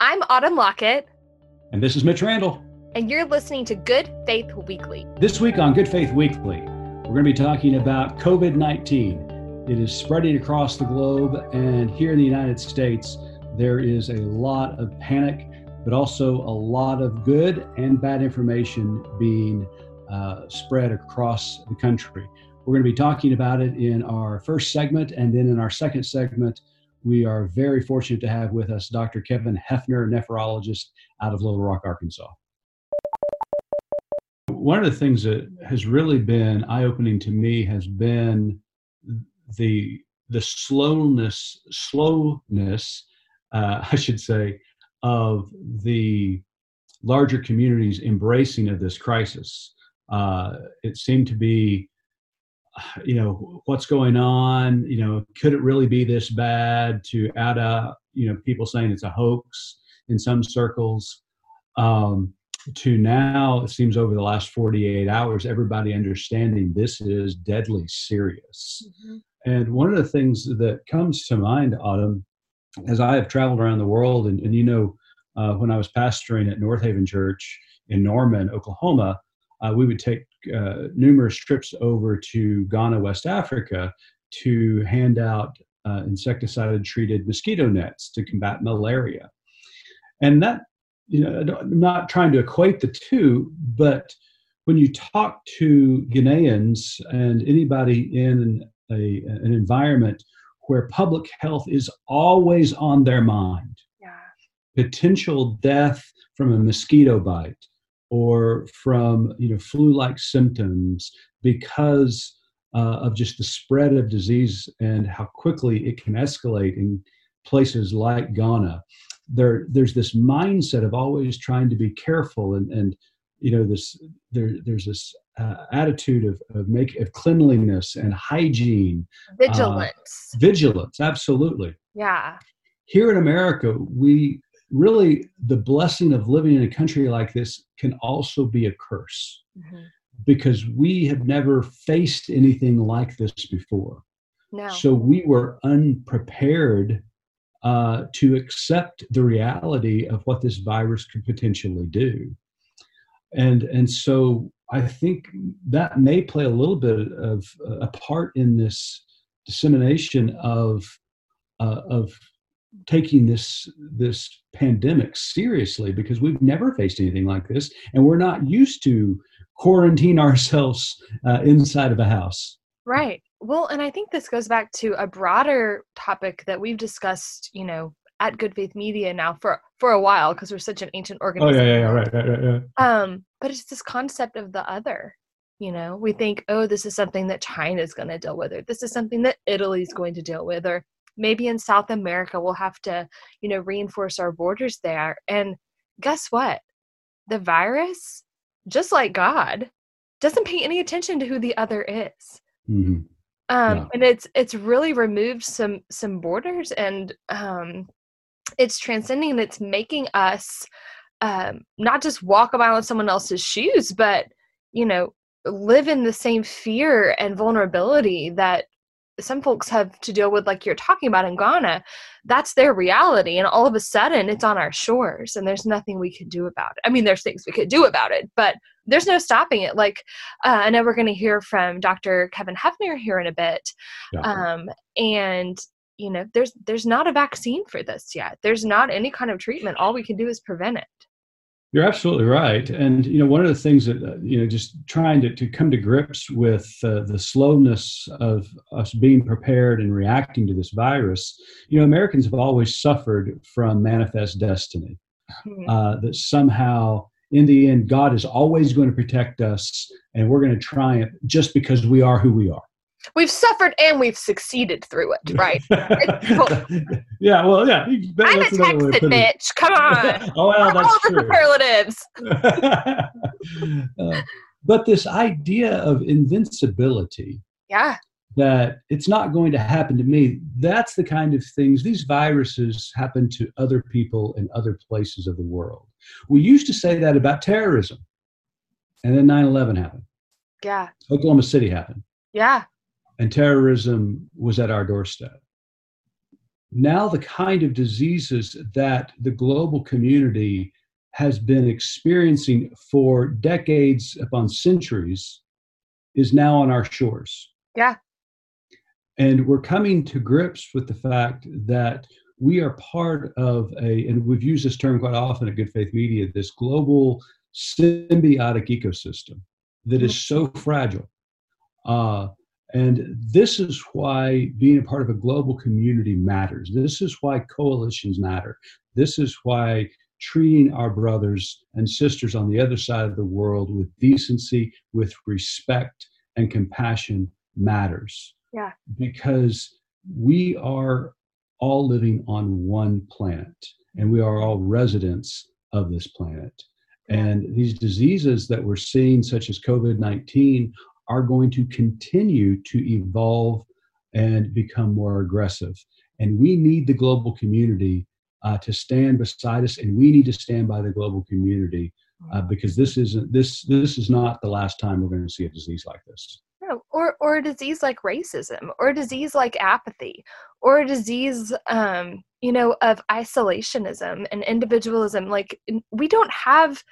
I'm Autumn Lockett, And this is Mitch Randall. and you're listening to Good Faith Weekly. This week on Good Faith Weekly, we're going to be talking about COVID 19. It is spreading across the globe, and here in the United States, there is a lot of panic, but also a lot of good and bad information being uh, spread across the country. We're going to be talking about it in our first segment, and then in our second segment, we are very fortunate to have with us Dr. Kevin Heifner, nephrologist out of Little Rock, Arkansas. One of the things that has really been eye-opening to me has been the the slowness slowness uh, I should say of the larger communities embracing of this crisis. Uh, it seemed to be you know what's going on? You know could it really be this bad to add up you know people saying it's a hoax in some circles? Um, to now it seems over the last 48 hours everybody understanding this is deadly serious. And one of the things that comes to mind autumn as i have traveled around the world and, and you know uh, when i was pastoring at north haven church in norman oklahoma uh, we would take uh, numerous trips over to Ghana, West Africa, to hand out uh, insecticide treated mosquito nets to combat malaria. And that, you know, I'm not trying to equate the two, but when you talk to Ghanaians and anybody in a, an environment where public health is always on their mind, Yeah. potential death from a mosquito bite or from you know flu-like symptoms because uh, of just the spread of disease and how quickly it can escalate in places like Ghana. There, there's this mindset of always trying to be careful and, and you know this there, there's this uh, attitude of of make of cleanliness and hygiene, Vigilance. vigilance. Absolutely yeah. here in America, we really, the blessing of living in a country like this can also be a curse Mhm. because we have never faced anything like this before. No. So we were unprepared uh, to accept the reality of what this virus could potentially do. And, and so I think that may play a little bit of a part in this dissemination of, uh, of taking this this pandemic seriously because we've never faced anything like this and we're not used to quarantine ourselves uh, inside of a house Right. Well, and I think this goes back to a broader topic that we've discussed, you know, at Good Faith Media now for for a while because we're such an ancient organization. oh yeah yeah, yeah right, right right right Um, but it's this concept of the other. You know, we think, oh, this is something that China's going to deal with, or this is something that Italy's going to deal with, or maybe in South America we'll have to, you know, reinforce our borders there. And guess what? The virus, just like God, doesn't pay any attention to who the other is. Mhm. Um, Yeah. and it's it's really removed some some borders and um, it's transcending and it's making us um, not just walk a mile in someone else's shoes, but you know, live in the same fear and vulnerability that some folks have to deal with, like you're talking about in Ghana. That's their reality, and all of a sudden, it's on our shores, and there's nothing we can do about it. I mean, there's things we could do about it, but there's no stopping it. Like uh, I know we're going to hear from Dr. Kevin Heifner here in a bit, Yeah. um, and you know, there's there's not a vaccine for this yet. There's not any kind of treatment. All we can do is prevent it. You're absolutely right. And, you know, one of the things that, uh, you know, just trying to, to come to grips with uh, the slowness of us being prepared and reacting to this virus, you know, Americans have always suffered from manifest destiny. Mhm. Uh, that somehow, in the end, God is always going to protect us and we're going to triumph just because we are who we are. We've suffered and we've succeeded through it, right? yeah, well, yeah. that- I'm a that's another way of Texan, it. Mitch. Come on. oh, well, that's all the superlatives. Uh, but this idea of invincibility Yeah. that it's not going to happen to me that's the kind of things these viruses happen to other people in other places of the world we used to say that about terrorism and then 9-11 happened Yeah. oklahoma city happened Yeah. And terrorism was at our doorstep now the kind of diseases that the global community has been experiencing for decades upon centuries is now on our shores. Yeah. And we're coming to grips with the fact that we are part of a, and we've used this term quite often at Good Faith Media, this global symbiotic ecosystem that is so fragile. Uh, and this is why being a part of a global community matters. This is why coalitions matter. This is why treating our brothers and sisters on the other side of the world with decency, with respect, and compassion matters. Yeah. Because we are all living on one planet and we are all residents of this planet. And these diseases that we're seeing, such as COVID 19, are going to continue to evolve and become more aggressive. And we need the global community uh, to stand beside us, and we need to stand by the global community uh, because this isn't this this is not the last time we're going to see a disease like this. No, or or a disease like racism, or a disease like apathy, or a disease, um, you know, of isolationism and individualism. Like we don't have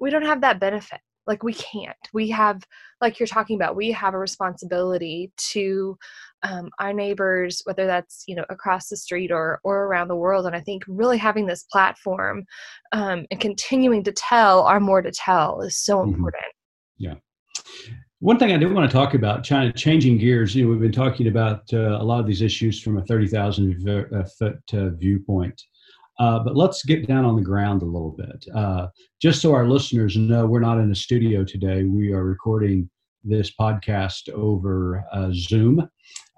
we don't have that benefit like we can't we have like you're talking about we have a responsibility to um, our neighbors whether that's you know across the street or or around the world and i think really having this platform um, and continuing to tell our more to tell is so mm-hmm. important yeah one thing I did want to talk about, China, changing gears. You know, we've been talking about uh, a lot of these issues from a thirty thousand uh, foot uh, viewpoint. Uh, but let's get down on the ground a little bit. Uh, just so our listeners know, we're not in a studio today. We are recording this podcast over uh, Zoom.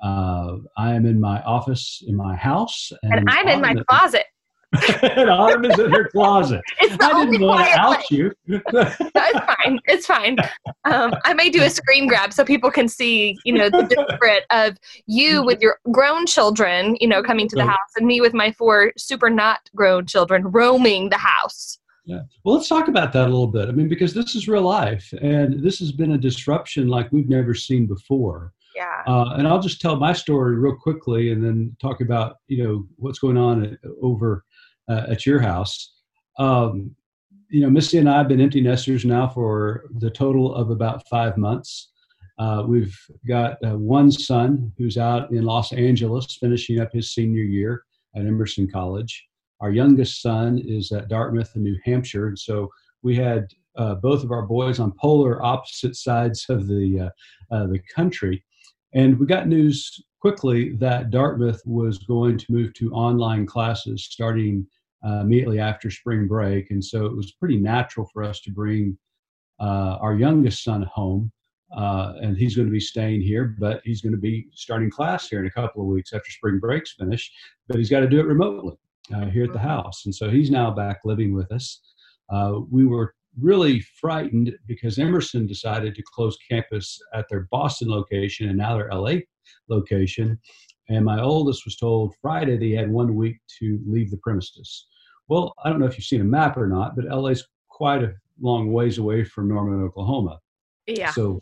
Uh, I am in my office in my house, and, and I'm in my closet. Autumn is in her closet. It's the I didn't want to out you. it's fine. It's fine. Um, I may do a screen grab so people can see, you know, the difference of you with your grown children, you know, coming to the house, and me with my four super not grown children roaming the house. Yeah. Well, let's talk about that a little bit. I mean, because this is real life, and this has been a disruption like we've never seen before. Yeah. Uh, and I'll just tell my story real quickly, and then talk about you know what's going on over uh, at your house. Um, you know, Missy and I have been empty nesters now for the total of about five months. Uh, we've got uh, one son who's out in Los Angeles finishing up his senior year at Emerson College. Our youngest son is at Dartmouth in New Hampshire. And so we had uh, both of our boys on polar opposite sides of the, uh, uh, the country. And we got news quickly that Dartmouth was going to move to online classes starting uh, immediately after spring break. And so it was pretty natural for us to bring uh, our youngest son home. Uh, and he's going to be staying here, but he's going to be starting class here in a couple of weeks after spring break's finished. But he's got to do it remotely uh, here at the house. And so he's now back living with us. Uh, we were really frightened because Emerson decided to close campus at their Boston location and now their LA location. And my oldest was told Friday that he had one week to leave the premises. Well, I don't know if you've seen a map or not, but LA's quite a long ways away from Norman, Oklahoma. Yeah. So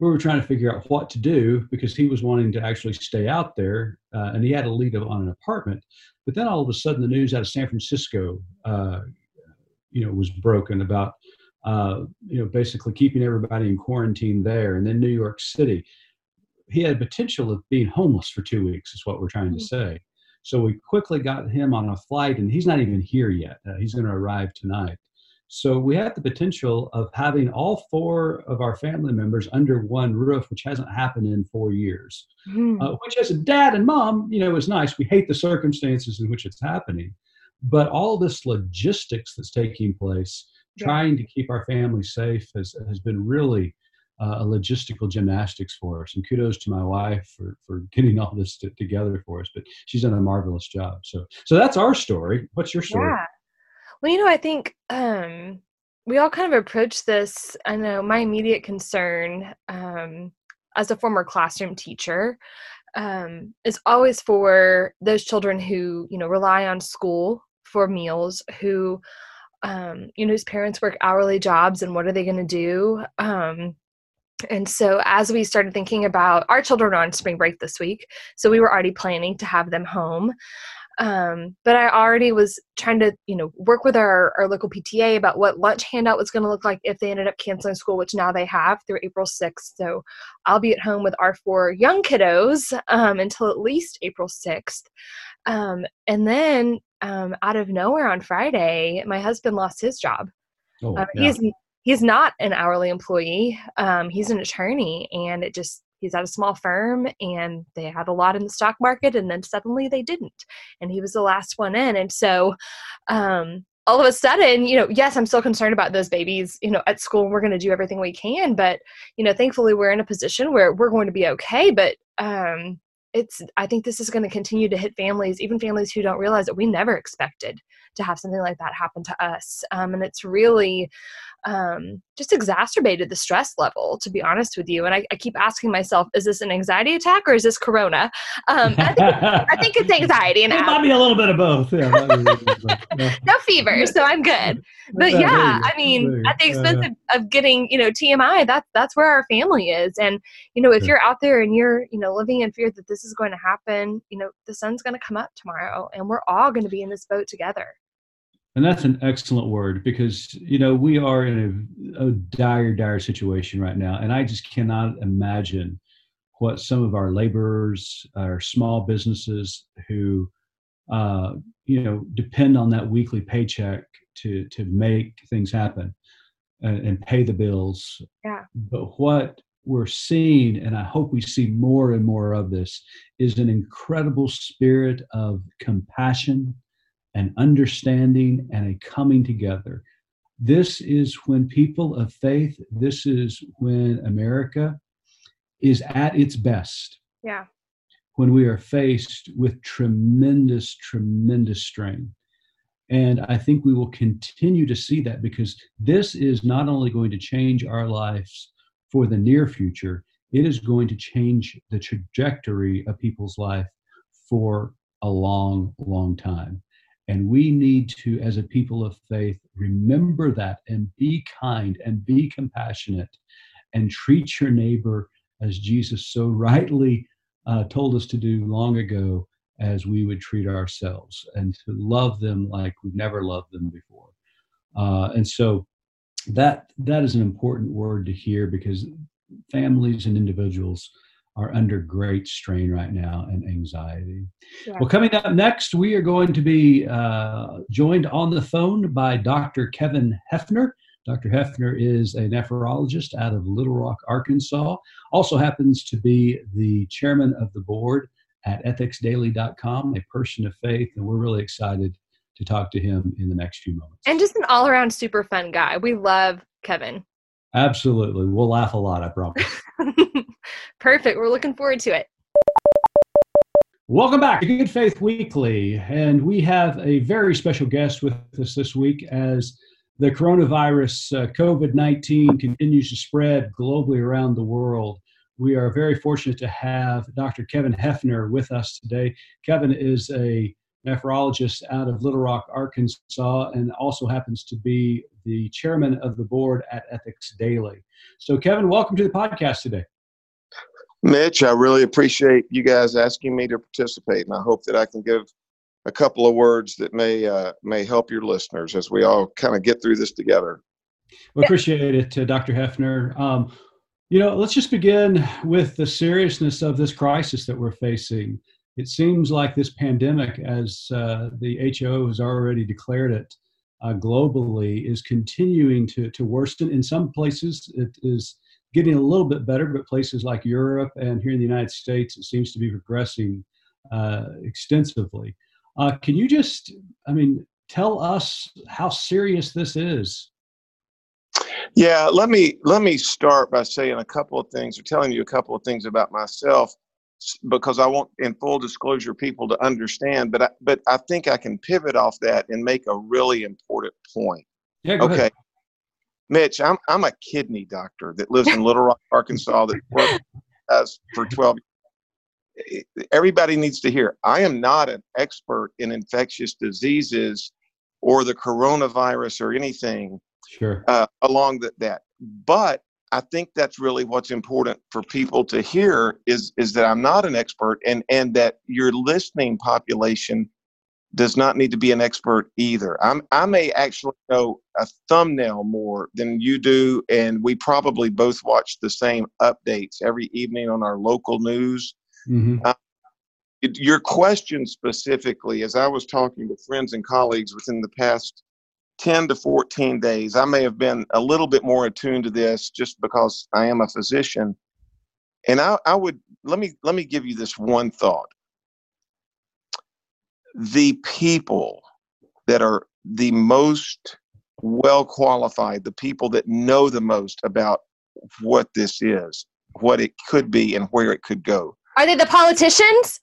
we were trying to figure out what to do because he was wanting to actually stay out there uh, and he had to leave on an apartment. But then all of a sudden, the news out of San Francisco, uh, you know, was broken about, uh, you know, basically keeping everybody in quarantine there. And then New York City he had potential of being homeless for two weeks is what we're trying to mm-hmm. say so we quickly got him on a flight and he's not even here yet uh, he's going to arrive tonight so we had the potential of having all four of our family members under one roof which hasn't happened in four years mm-hmm. uh, which as a dad and mom you know is nice we hate the circumstances in which it's happening but all this logistics that's taking place yeah. trying to keep our family safe has, has been really uh, a logistical gymnastics for us. And kudos to my wife for, for getting all this t- together for us. But she's done a marvelous job. So so that's our story. What's your story? Yeah. Well, you know, I think um, we all kind of approach this. I know my immediate concern um, as a former classroom teacher um, is always for those children who you know rely on school for meals who um, you know whose parents work hourly jobs and what are they going to do um, and so as we started thinking about our children are on spring break this week so we were already planning to have them home Um, but I already was trying to, you know, work with our, our local PTA about what lunch handout was going to look like if they ended up canceling school, which now they have through April 6th. So I'll be at home with our four young kiddos um, until at least April 6th. Um, and then um, out of nowhere on Friday, my husband lost his job. Oh, uh, yeah. He's he's not an hourly employee. Um, he's an attorney, and it just he's at a small firm and they had a lot in the stock market and then suddenly they didn't and he was the last one in and so um, all of a sudden you know yes i'm still concerned about those babies you know at school we're going to do everything we can but you know thankfully we're in a position where we're going to be okay but um it's i think this is going to continue to hit families even families who don't realize that we never expected to have something like that happen to us um, and it's really um, just exacerbated the stress level, to be honest with you. And I, I, keep asking myself, is this an anxiety attack or is this corona? Um, I, think, I, think, it's anxiety. And it might be a little bit of both. Yeah, no fever, so I'm good. But yeah, I mean, at the expense of, of, getting, you know, TMI, that's that's where our family is. And you know, if you're out there and you're, you know, living in fear that this is going to happen, you know, the sun's going to come up tomorrow, and we're all going to be in this boat together. And that's an excellent word because, you know, we are in a, a, dire, dire situation right now. And I just cannot imagine what some of our laborers, our small businesses who, uh, you know, depend on that weekly paycheck to, to make things happen and, and pay the bills. Yeah. But what we're seeing, and I hope we see more and more of this, is an incredible spirit of compassion an understanding, and a coming together. This is when people of faith, this is when America is at its best. Yeah. When we are faced with tremendous, tremendous strain. And I think we will continue to see that because this is not only going to change our lives for the near future, it is going to change the trajectory of people's life for a long, long time. And we need to, as a people of faith, remember that and be kind and be compassionate and treat your neighbor as Jesus so rightly uh, told us to do long ago, as we would treat ourselves, and to love them like we've never loved them before. Uh, and so that that is an important word to hear because families and individuals are under great strain right now and anxiety. Yeah. Well, coming up next, we are going to be uh, joined on the phone by Dr. Kevin Heifner. Dr. Heifner is a nephrologist out of Little Rock, Arkansas. Also happens to be the chairman of the board at ethicsdaily.com, a person of faith, and we're really excited to talk to him in the next few moments. And just an all around super fun guy. We love Kevin. Absolutely. We'll laugh a lot, I promise. Perfect. We're looking forward to it. Welcome back to Good Faith Weekly. And we have a very special guest with us this week as the coronavirus, uh, COVID 19, continues to spread globally around the world. We are very fortunate to have Dr. Kevin Heifner with us today. Kevin is a nephrologist out of Little Rock, Arkansas, and also happens to be the chairman of the board at Ethics Daily. So, Kevin, welcome to the podcast today. Mitch, I really appreciate you guys asking me to participate, and I hope that I can give a couple of words that may uh, may help your listeners as we all kind of get through this together. We appreciate it, uh, Dr. Heifner. Um, you know, let's just begin with the seriousness of this crisis that we're facing. It seems like this pandemic, as uh, the WHO has already declared it uh, globally, is continuing to, to worsen. In some places, it is getting a little bit better, but places like Europe and here in the United States, it seems to be progressing uh, extensively. Uh, can you just, I mean, tell us how serious this is? Yeah, let me let me start by saying a couple of things or telling you a couple of things about myself because I want, in full disclosure, people to understand. But I, but I think I can pivot off that and make a really important point. Yeah, okay. Ahead. Mitch, I'm I'm a kidney doctor that lives in Little Rock, Arkansas, that works for 12 years. Everybody needs to hear. I am not an expert in infectious diseases or the coronavirus or anything sure. uh, along the, that. But I think that's really what's important for people to hear is is that I'm not an expert and and that your listening population does not need to be an expert either. I'm, I may actually know a thumbnail more than you do, and we probably both watch the same updates every evening on our local news. Mm-hmm. Uh, your question specifically, as I was talking to friends and colleagues within the past 10 to 14 days, I may have been a little bit more attuned to this just because I am a physician. And I, I would let me let me give you this one thought. The people that are the most well qualified, the people that know the most about what this is, what it could be, and where it could go. Are they the politicians?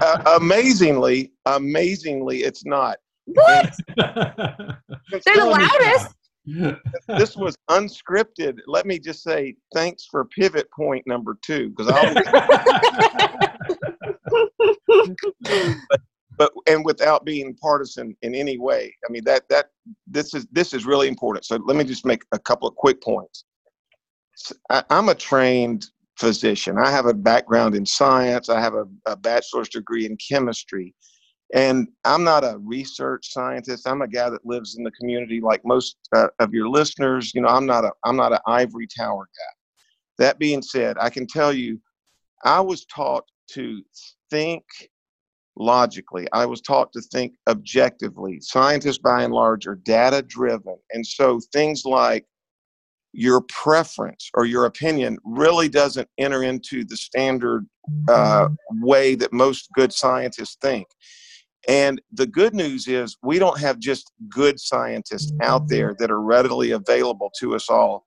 uh, amazingly, amazingly, it's not. What? They're the loudest. this was unscripted. Let me just say thanks for pivot point number two because I. but, but and without being partisan in any way, I mean that that this is this is really important. So let me just make a couple of quick points. I, I'm a trained physician. I have a background in science. I have a, a bachelor's degree in chemistry. And I'm not a research scientist. I'm a guy that lives in the community like most uh, of your listeners. You know, I'm not a I'm not an ivory tower guy. That being said, I can tell you I was taught to think logically. I was taught to think objectively. Scientists by and large are data driven. And so things like your preference or your opinion really doesn't enter into the standard uh, way that most good scientists think. And the good news is, we don't have just good scientists out there that are readily available to us all.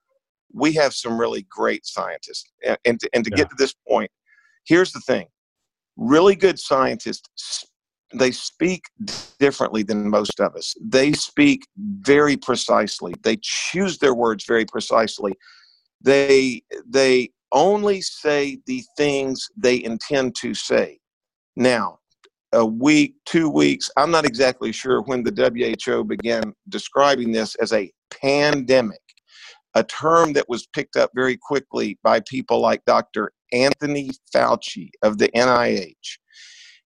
We have some really great scientists. And, and to, and to yeah. get to this point, here's the thing really good scientists they speak differently than most of us. They speak very precisely. They choose their words very precisely. They they only say the things they intend to say. Now, a week, two weeks, I'm not exactly sure when the WHO began describing this as a pandemic, a term that was picked up very quickly by people like Dr. Anthony Fauci of the NIH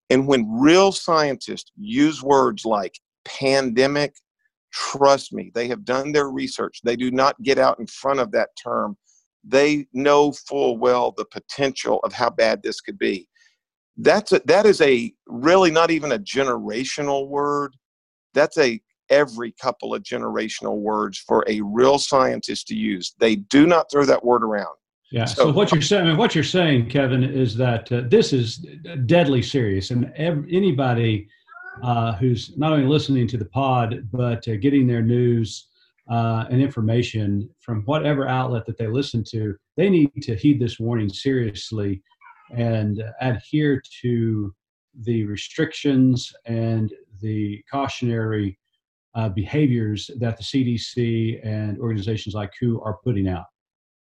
and when real scientists use words like pandemic, trust me, they have done their research. They do not get out in front of that term. They know full well the potential of how bad this could be. That's a, that is a really not even a generational word. That's a every couple of generational words for a real scientist to use. They do not throw that word around. Yeah. So, so what you're saying, what you're saying, Kevin, is that uh, this is deadly serious, and ev- anybody uh, who's not only listening to the pod but uh, getting their news uh, and information from whatever outlet that they listen to, they need to heed this warning seriously and adhere to the restrictions and the cautionary uh, behaviors that the CDC and organizations like WHO are putting out.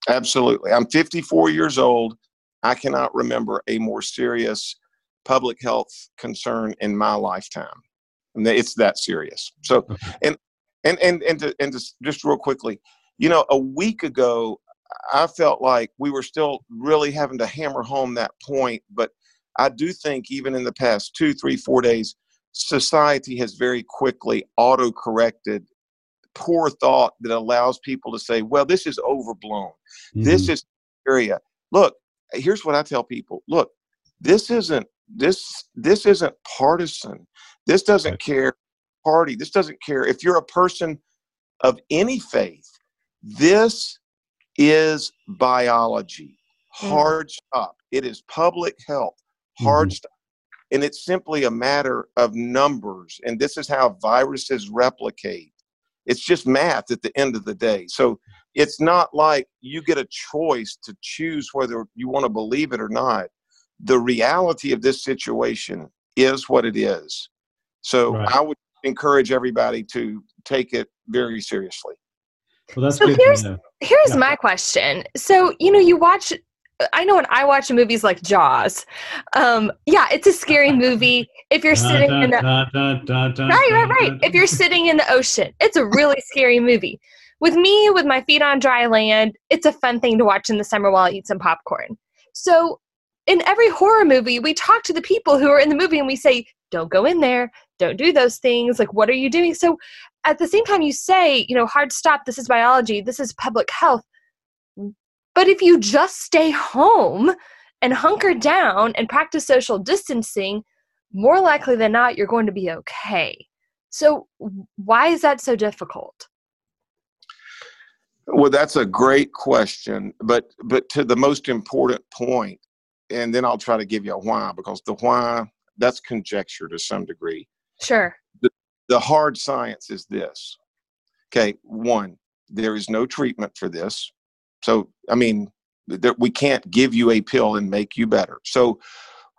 Absolutely. I'm 54 years old. I cannot remember a more serious public health concern in my lifetime. And it's that serious. So, and and and and to, and to, just real quickly, you know, a week ago, I felt like we were still really having to hammer home that point. But I do think even in the past two, three, four days, society has very quickly auto corrected poor thought that allows people to say, well, this is overblown. Mm-hmm. This is area. Look, here's what I tell people. Look, this isn't this this isn't partisan. This doesn't right. care party. This doesn't care if you're a person of any faith. This is biology. Mm-hmm. Hard stop. It is public health. Hard mm-hmm. stop. And it's simply a matter of numbers. And this is how viruses replicate. It's just math at the end of the day. So it's not like you get a choice to choose whether you want to believe it or not. The reality of this situation is what it is. So right. I would encourage everybody to take it very seriously. Well, that's so here's, Here's yeah. my question. So, you know, you watch I know when I watch movies like Jaws, um, yeah, it's a scary movie. If you're sitting in the right, right, right. If you're sitting in the ocean, it's a really scary movie. With me, with my feet on dry land, it's a fun thing to watch in the summer while I eat some popcorn. So, in every horror movie, we talk to the people who are in the movie and we say, don't go in there, don't do those things. Like, what are you doing? So, at the same time, you say, you know, hard stop, this is biology, this is public health. But if you just stay home and hunker down and practice social distancing, more likely than not, you're going to be okay. So, why is that so difficult? Well, that's a great question, but but to the most important point, and then I'll try to give you a why because the why that's conjecture to some degree. Sure. The, the hard science is this. Okay, one, there is no treatment for this. So, I mean, there, we can't give you a pill and make you better. So,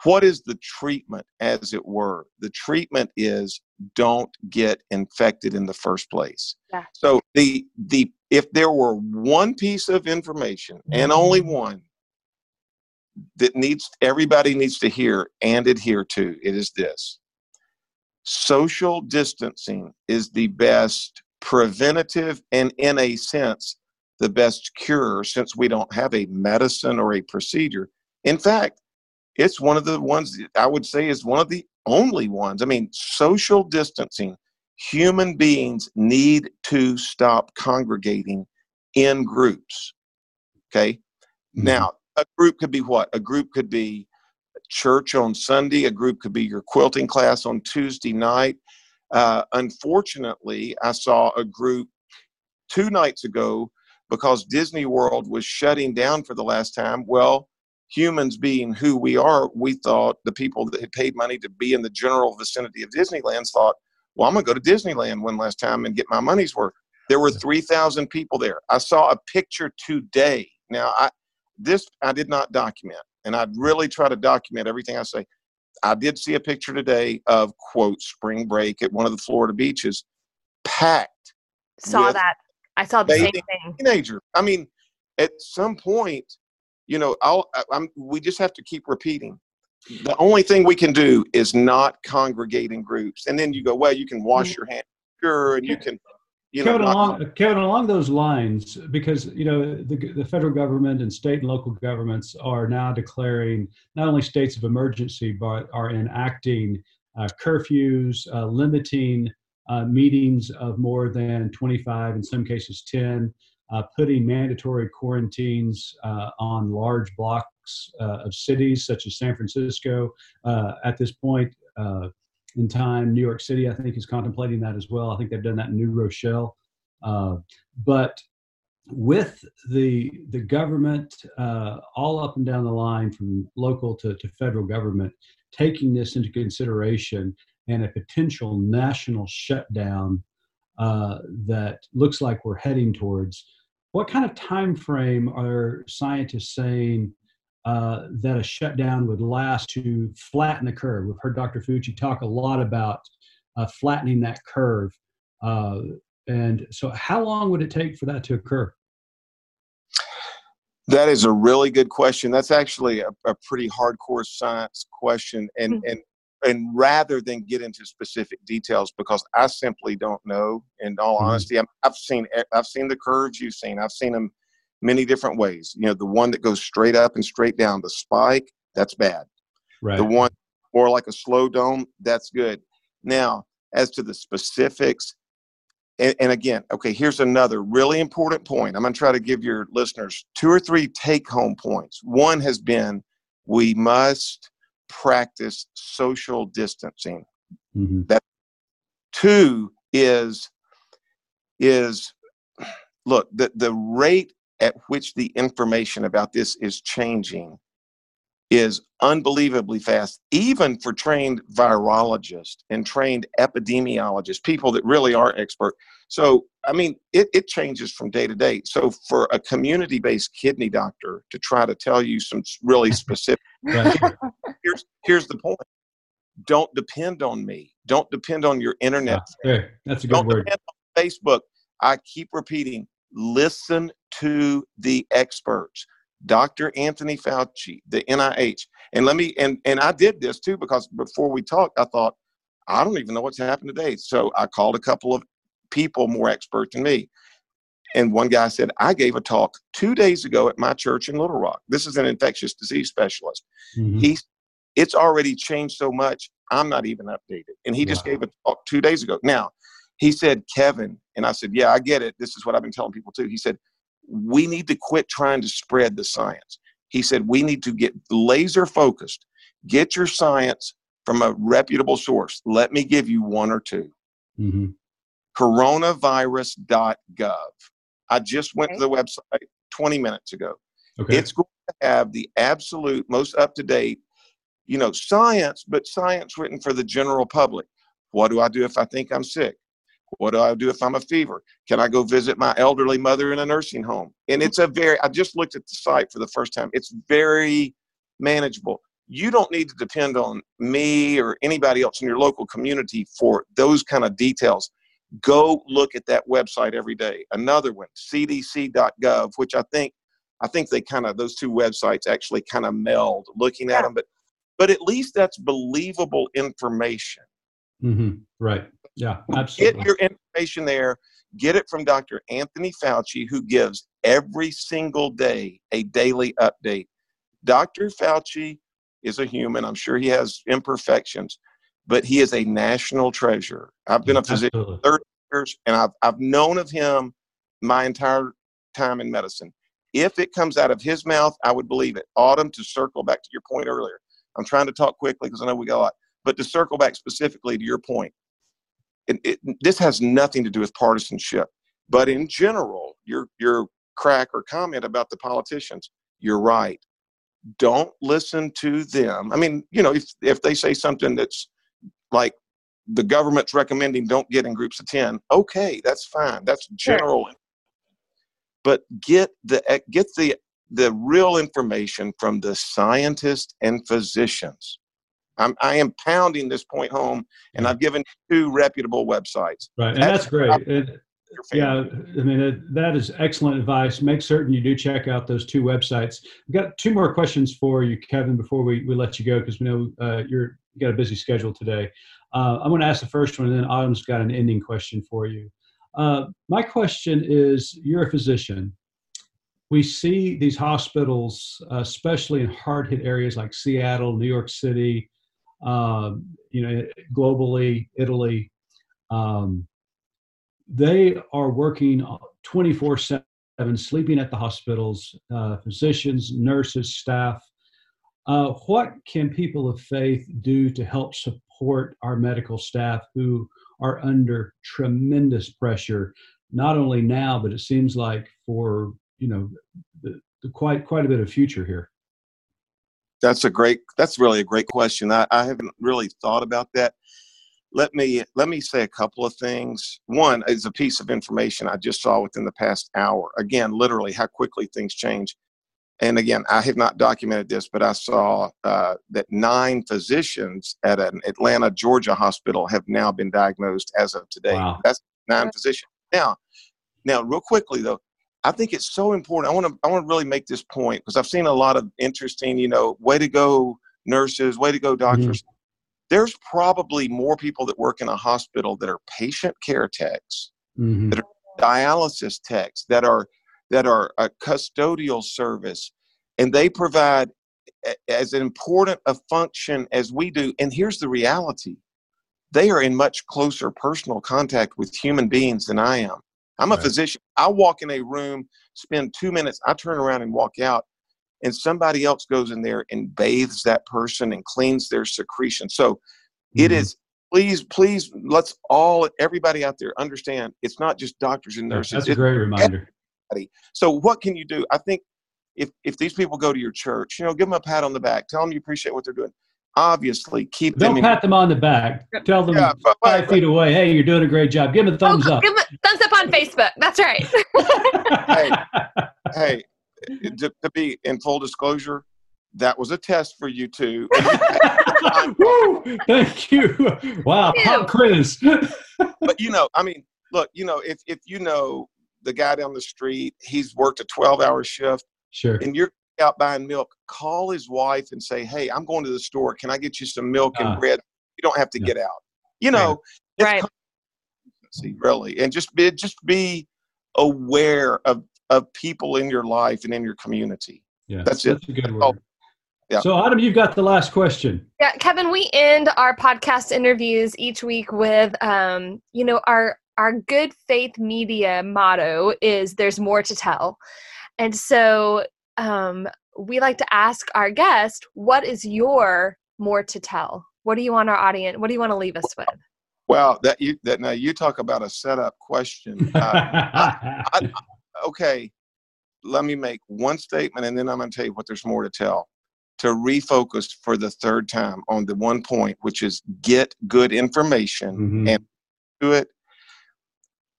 what is the treatment, as it were? The treatment is don't get infected in the first place. Yeah. So the the if there were one piece of information and only Mm-hmm. one that needs everybody needs to hear and adhere to, it is this. Social distancing is the best preventative and in a sense the best cure since we don't have a medicine or a procedure. In fact, it's one of the ones I would say is one of the only ones. I mean, social distancing, human beings need to stop congregating in groups. Okay. Mhm. Now, a group could be what? A group could be church on Sunday, a group could be your quilting class on Tuesday night. Uh, unfortunately, I saw a group two nights ago because Disney World was shutting down for the last time. Well, humans being who we are, we thought the people that had paid money to be in the general vicinity of Disneyland thought, well, I'm going to go to Disneyland one last time and get my money's worth. There were 3,000 people there. I saw a picture today. Now, I, this I did not document, and I'd really try to document everything I say. I did see a picture today of, quote, spring break at one of the Florida beaches, packed Saw With that. I saw the same thing. teenager. I mean, at some point, you know, I'll, I- I'm, we just have to keep repeating. The only thing we can do is not congregate in groups. And then you go, well, you can wash your hands, sure, and you can, you know, Kevin, not- along, Kevin, along those lines, because you know the, the federal government and state and local governments are now declaring not only states of emergency, but are enacting uh, curfews, uh, limiting uh, meetings of more than 25, in some cases 10, uh, putting mandatory quarantines uh, on large blocks uh, of cities such as San Francisco. Uh, at this point, uh, in time. New York City, I think, is contemplating that as well. I think they've done that in New Rochelle. But with the the government uh, all up and down the line, from local to, to federal government, taking this into consideration and a potential national shutdown uh, that looks like we're heading towards, what kind of time frame are scientists saying uh, that a shutdown would last to flatten the curve. We've heard Dr. Fauci talk a lot about uh, flattening that curve. Uh, and so, how long would it take for that to occur? That is a really good question. That's actually a, a pretty hardcore science question, and Mhm. and and rather than get into specific details, because I simply don't know. In all Mhm. honesty, I'm, I've seen I've seen the curves you've seen. I've seen them many different ways. You know, the one that goes straight up and straight down, the spike, that's bad. Right. The one more like a slow dome, that's good. Now, as to the specifics, and, and again, okay, here's another really important point. I'm going to try to give your listeners two or three take home points. One has been we must practice social distancing. Mhm. Two is is look the the rate at which the information about this is changing is unbelievably fast, even for trained virologists and trained epidemiologists, people that really are expert. So, I mean, it, it changes from day to day. So, for a community based kidney doctor to try to tell you some really specific, Right. here's, here's the point don't depend on me, don't depend on your internet Yeah. That's a good don't word. depend on Facebook. I keep repeating, listen to the experts. Dr. Anthony Fauci, the NIH. And let me and and I did this too because before we talked, I thought, I don't even know what's happened today. So I called a couple of people more expert than me. And one guy said, I gave a talk two days ago at my church in Little Rock. This is an infectious disease specialist. Mhm. He it's already changed so much. I'm not even updated. And he just gave a talk two days ago. Now, he said, Kevin, and I said, Yeah, I get it. This is what I've been telling people too. He said, We need to quit trying to spread the science. He said, We need to get laser focused. Get your science from a reputable source. Let me give you one or two hmm coronavirus.gov. I just went to the website 20 minutes ago. Okay. It's going to have the absolute most up to date, you know, science, but science written for the general public. What do I do if I think I'm sick? What do I do if I'm a fever? Can I go visit my elderly mother in a nursing home? And it's a very, I just looked at the site for the first time. It's very manageable. You don't need to depend on me or anybody else in your local community for those kind of details. Go look at that website every day. Another one, cdc.gov, which I think I think they kind of those two websites actually kind of meld looking at Yeah. them, but but at least that's believable information. hmm Right. Yeah. Get your information there. Get it from Dr. Anthony Fauci, who gives every single day a daily update. Dr. Fauci is a human. I'm sure he has imperfections, but he is a national treasure. I've been a physician Absolutely. years, and I've I've known of him my entire time in medicine. If it comes out of his mouth, I would believe it. Autumn, to circle back to your point earlier, I'm trying to talk quickly because I know we got a lot, but to circle back specifically to your point, it, it, this has nothing to do with partisanship, but in general, your your crack or comment about the politicians, you're right. Don't listen to them. I mean, you know, if if they say something that's like the government's recommending don't get in groups of 10 okay that's fine that's Sure. general but get the eh, get the the real information from the scientists and physicians I'm, i am pounding this point home and i've given two reputable websites Right. And That's- that's great. And, Your yeah. I mean, it, that is excellent advice. Make certain you do check out those two websites. We've got two more questions for you, Kevin, before we, we let you go, because we know uh, you're, you got a busy schedule today. Uh, I'm going to ask the first one, and then Autumn's got an ending question for you. Uh, my question is you're a physician. We see these hospitals, uh, especially in hard hit areas like Seattle, New York City, um, you know, globally, Italy. Um, they are working 24 7, sleeping at the hospitals, uh, physicians, nurses, staff. Uh, what can people of faith do to help support our medical staff who are under tremendous pressure, not only now, but it seems like for you know the, the quite quite a bit of future here. that's a great that's really a great question. I, I haven't really thought about that. Let me let me say a couple of things. One is a piece of information i just saw within the past hour. Again literally how quickly things change and again i have not documented this but i saw uh, that nine physicians at an atlanta georgia hospital have now been diagnosed as of today Wow. that's nine physicians now now real quickly though I think it's so important. I want to I want to really make this point because I've seen a lot of interesting, you know, way to go nurses, way to go doctors. There's probably more people that work in a hospital that are patient care techs, Mhm. That are dialysis techs, that are that are a custodial service, and they provide as important a function as we do. And here's the reality: they are in much closer personal contact with human beings than I am. I'm a Right. physician. I walk in a room, spend two minutes, I turn around and walk out, and somebody else goes in there and bathes that person and cleans their secretion. So it Mhm. is, please, please, let's all, everybody out there understand it's not just doctors and nurses. That's a It's great reminder. So what can you do? I think if if these people go to your church, you know, give them a pat on the back, tell them you appreciate what they're doing. Obviously, keep them Don't in. pat them on the back. Tell them Yeah, but- but- five feet away, hey, you're doing a great job. Give them a oh, thumbs oh, up. Give them a thumbs up on Facebook. That's right. hey, to, to be in full disclosure, that was a test for you too. Woo! Thank you. Wow, pop quiz. but you know, I mean, look, you know, if if you know the guy down the street, he's worked a 12 hour shift sure. and you're out buying milk, call his wife and say, Hey, I'm going to the store. Can I get you some milk and Ah. bread? You don't have to Yeah. get out. You know, it's Right. consistency, really. And just be just be aware of of people in your life and in your community. Yeah, That's it. A good Oh, word. Yeah. So, Autumn, you've got the last question. Yeah, Kevin, we end our podcast interviews each week with, um, you know, our our good faith media motto is "There's more to tell," and so um, we like to ask our guest, "What is your more to tell? What do you want our audience? What do you want to leave us with?" Well, that you that now you talk about a setup question. Uh, I, I, okay, let me make one statement, and then I'm going to tell you what there's more to tell to refocus for the third time on the one point, which is get good information Mhm. and do it.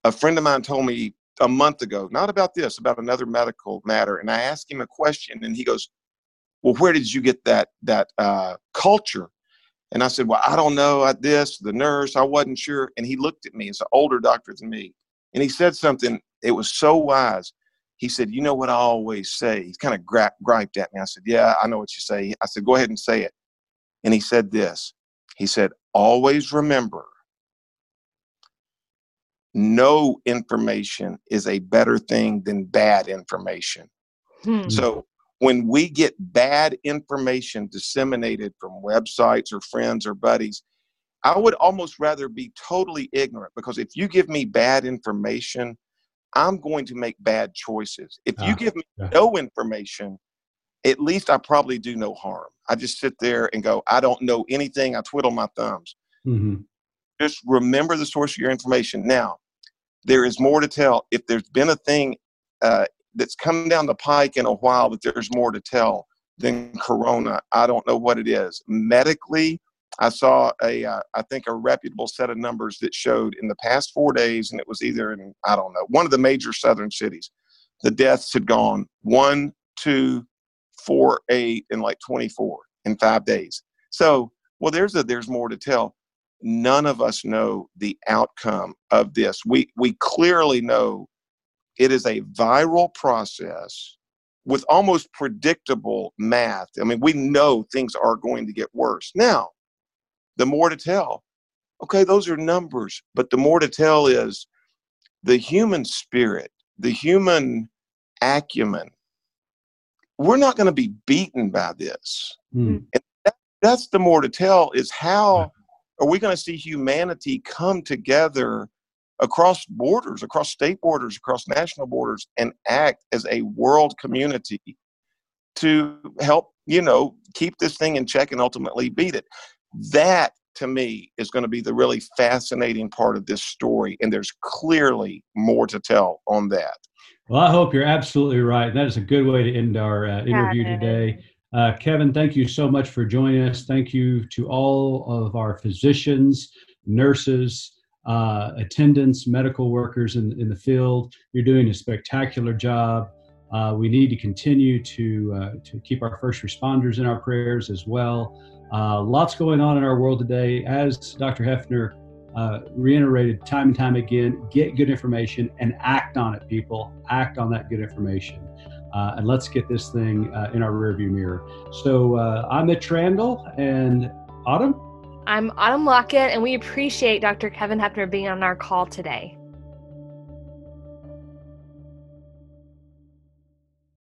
A friend of mine told me a month ago, not about this, about another medical matter, and I asked him a question, and he goes, "Well, where did you get that that uh, culture?" And I said, "Well, I don't know. I, this, the nurse, I wasn't sure." And he looked at me. He's an older doctor than me, and he said something. It was so wise he said, You know what I always say? He kind of gra- griped at me. I said, Yeah, I know what you say. I said, Go ahead and say it. And he said this He said, Always remember no information is a better thing than bad information. Hmm. So when we get bad information disseminated from websites or friends or buddies, I would almost rather be totally ignorant because if you give me bad information, I'm going to make bad choices. If you Ah, give me yeah. no information, at least I probably do no harm. I just sit there and go, I don't know anything. I twiddle my thumbs. Mhm. Just remember the source of your information. Now, there is more to tell. If there's been a thing uh, that's come down the pike in a while that there's more to tell than Corona, I don't know what it is. Medically, I saw a, uh, I think a reputable set of numbers that showed in the past four days, and it was either in, I don't know, one of the major southern cities, the deaths had gone one, two, four, eight, and like 24 in five days. So, well, there's a, there's more to tell. None of us know the outcome of this. We, we clearly know it is a viral process with almost predictable math. I mean, we know things are going to get worse. Now, the more to tell. Okay, those are numbers, but the more to tell is the human spirit, the human acumen. We're not going to be beaten by this. Mm. That's the more to tell is how are we going to see humanity come together across borders, across state borders, across national borders, and act as a world community to help, you know, keep this thing in check and ultimately beat it. That to me is going to be the really fascinating part of this story. And there's clearly more to tell on that. Well, I hope you're absolutely right. That is a good way to end our uh, interview today. Uh, Kevin, thank you so much for joining us. Thank you to all of our physicians, nurses, uh, attendants, medical workers in, in the field. You're doing a spectacular job. Uh, we need to continue to uh, to keep our first responders in our prayers as well. Uh, lots going on in our world today. As Dr. Heifner uh, reiterated time and time again, get good information and act on it, people. Act on that good information. Uh, and let's get this thing uh, in our rearview mirror. So uh, I'm Mitch Randall and Autumn. I'm Autumn Lockett, and we appreciate Dr. Kevin Heifner being on our call today.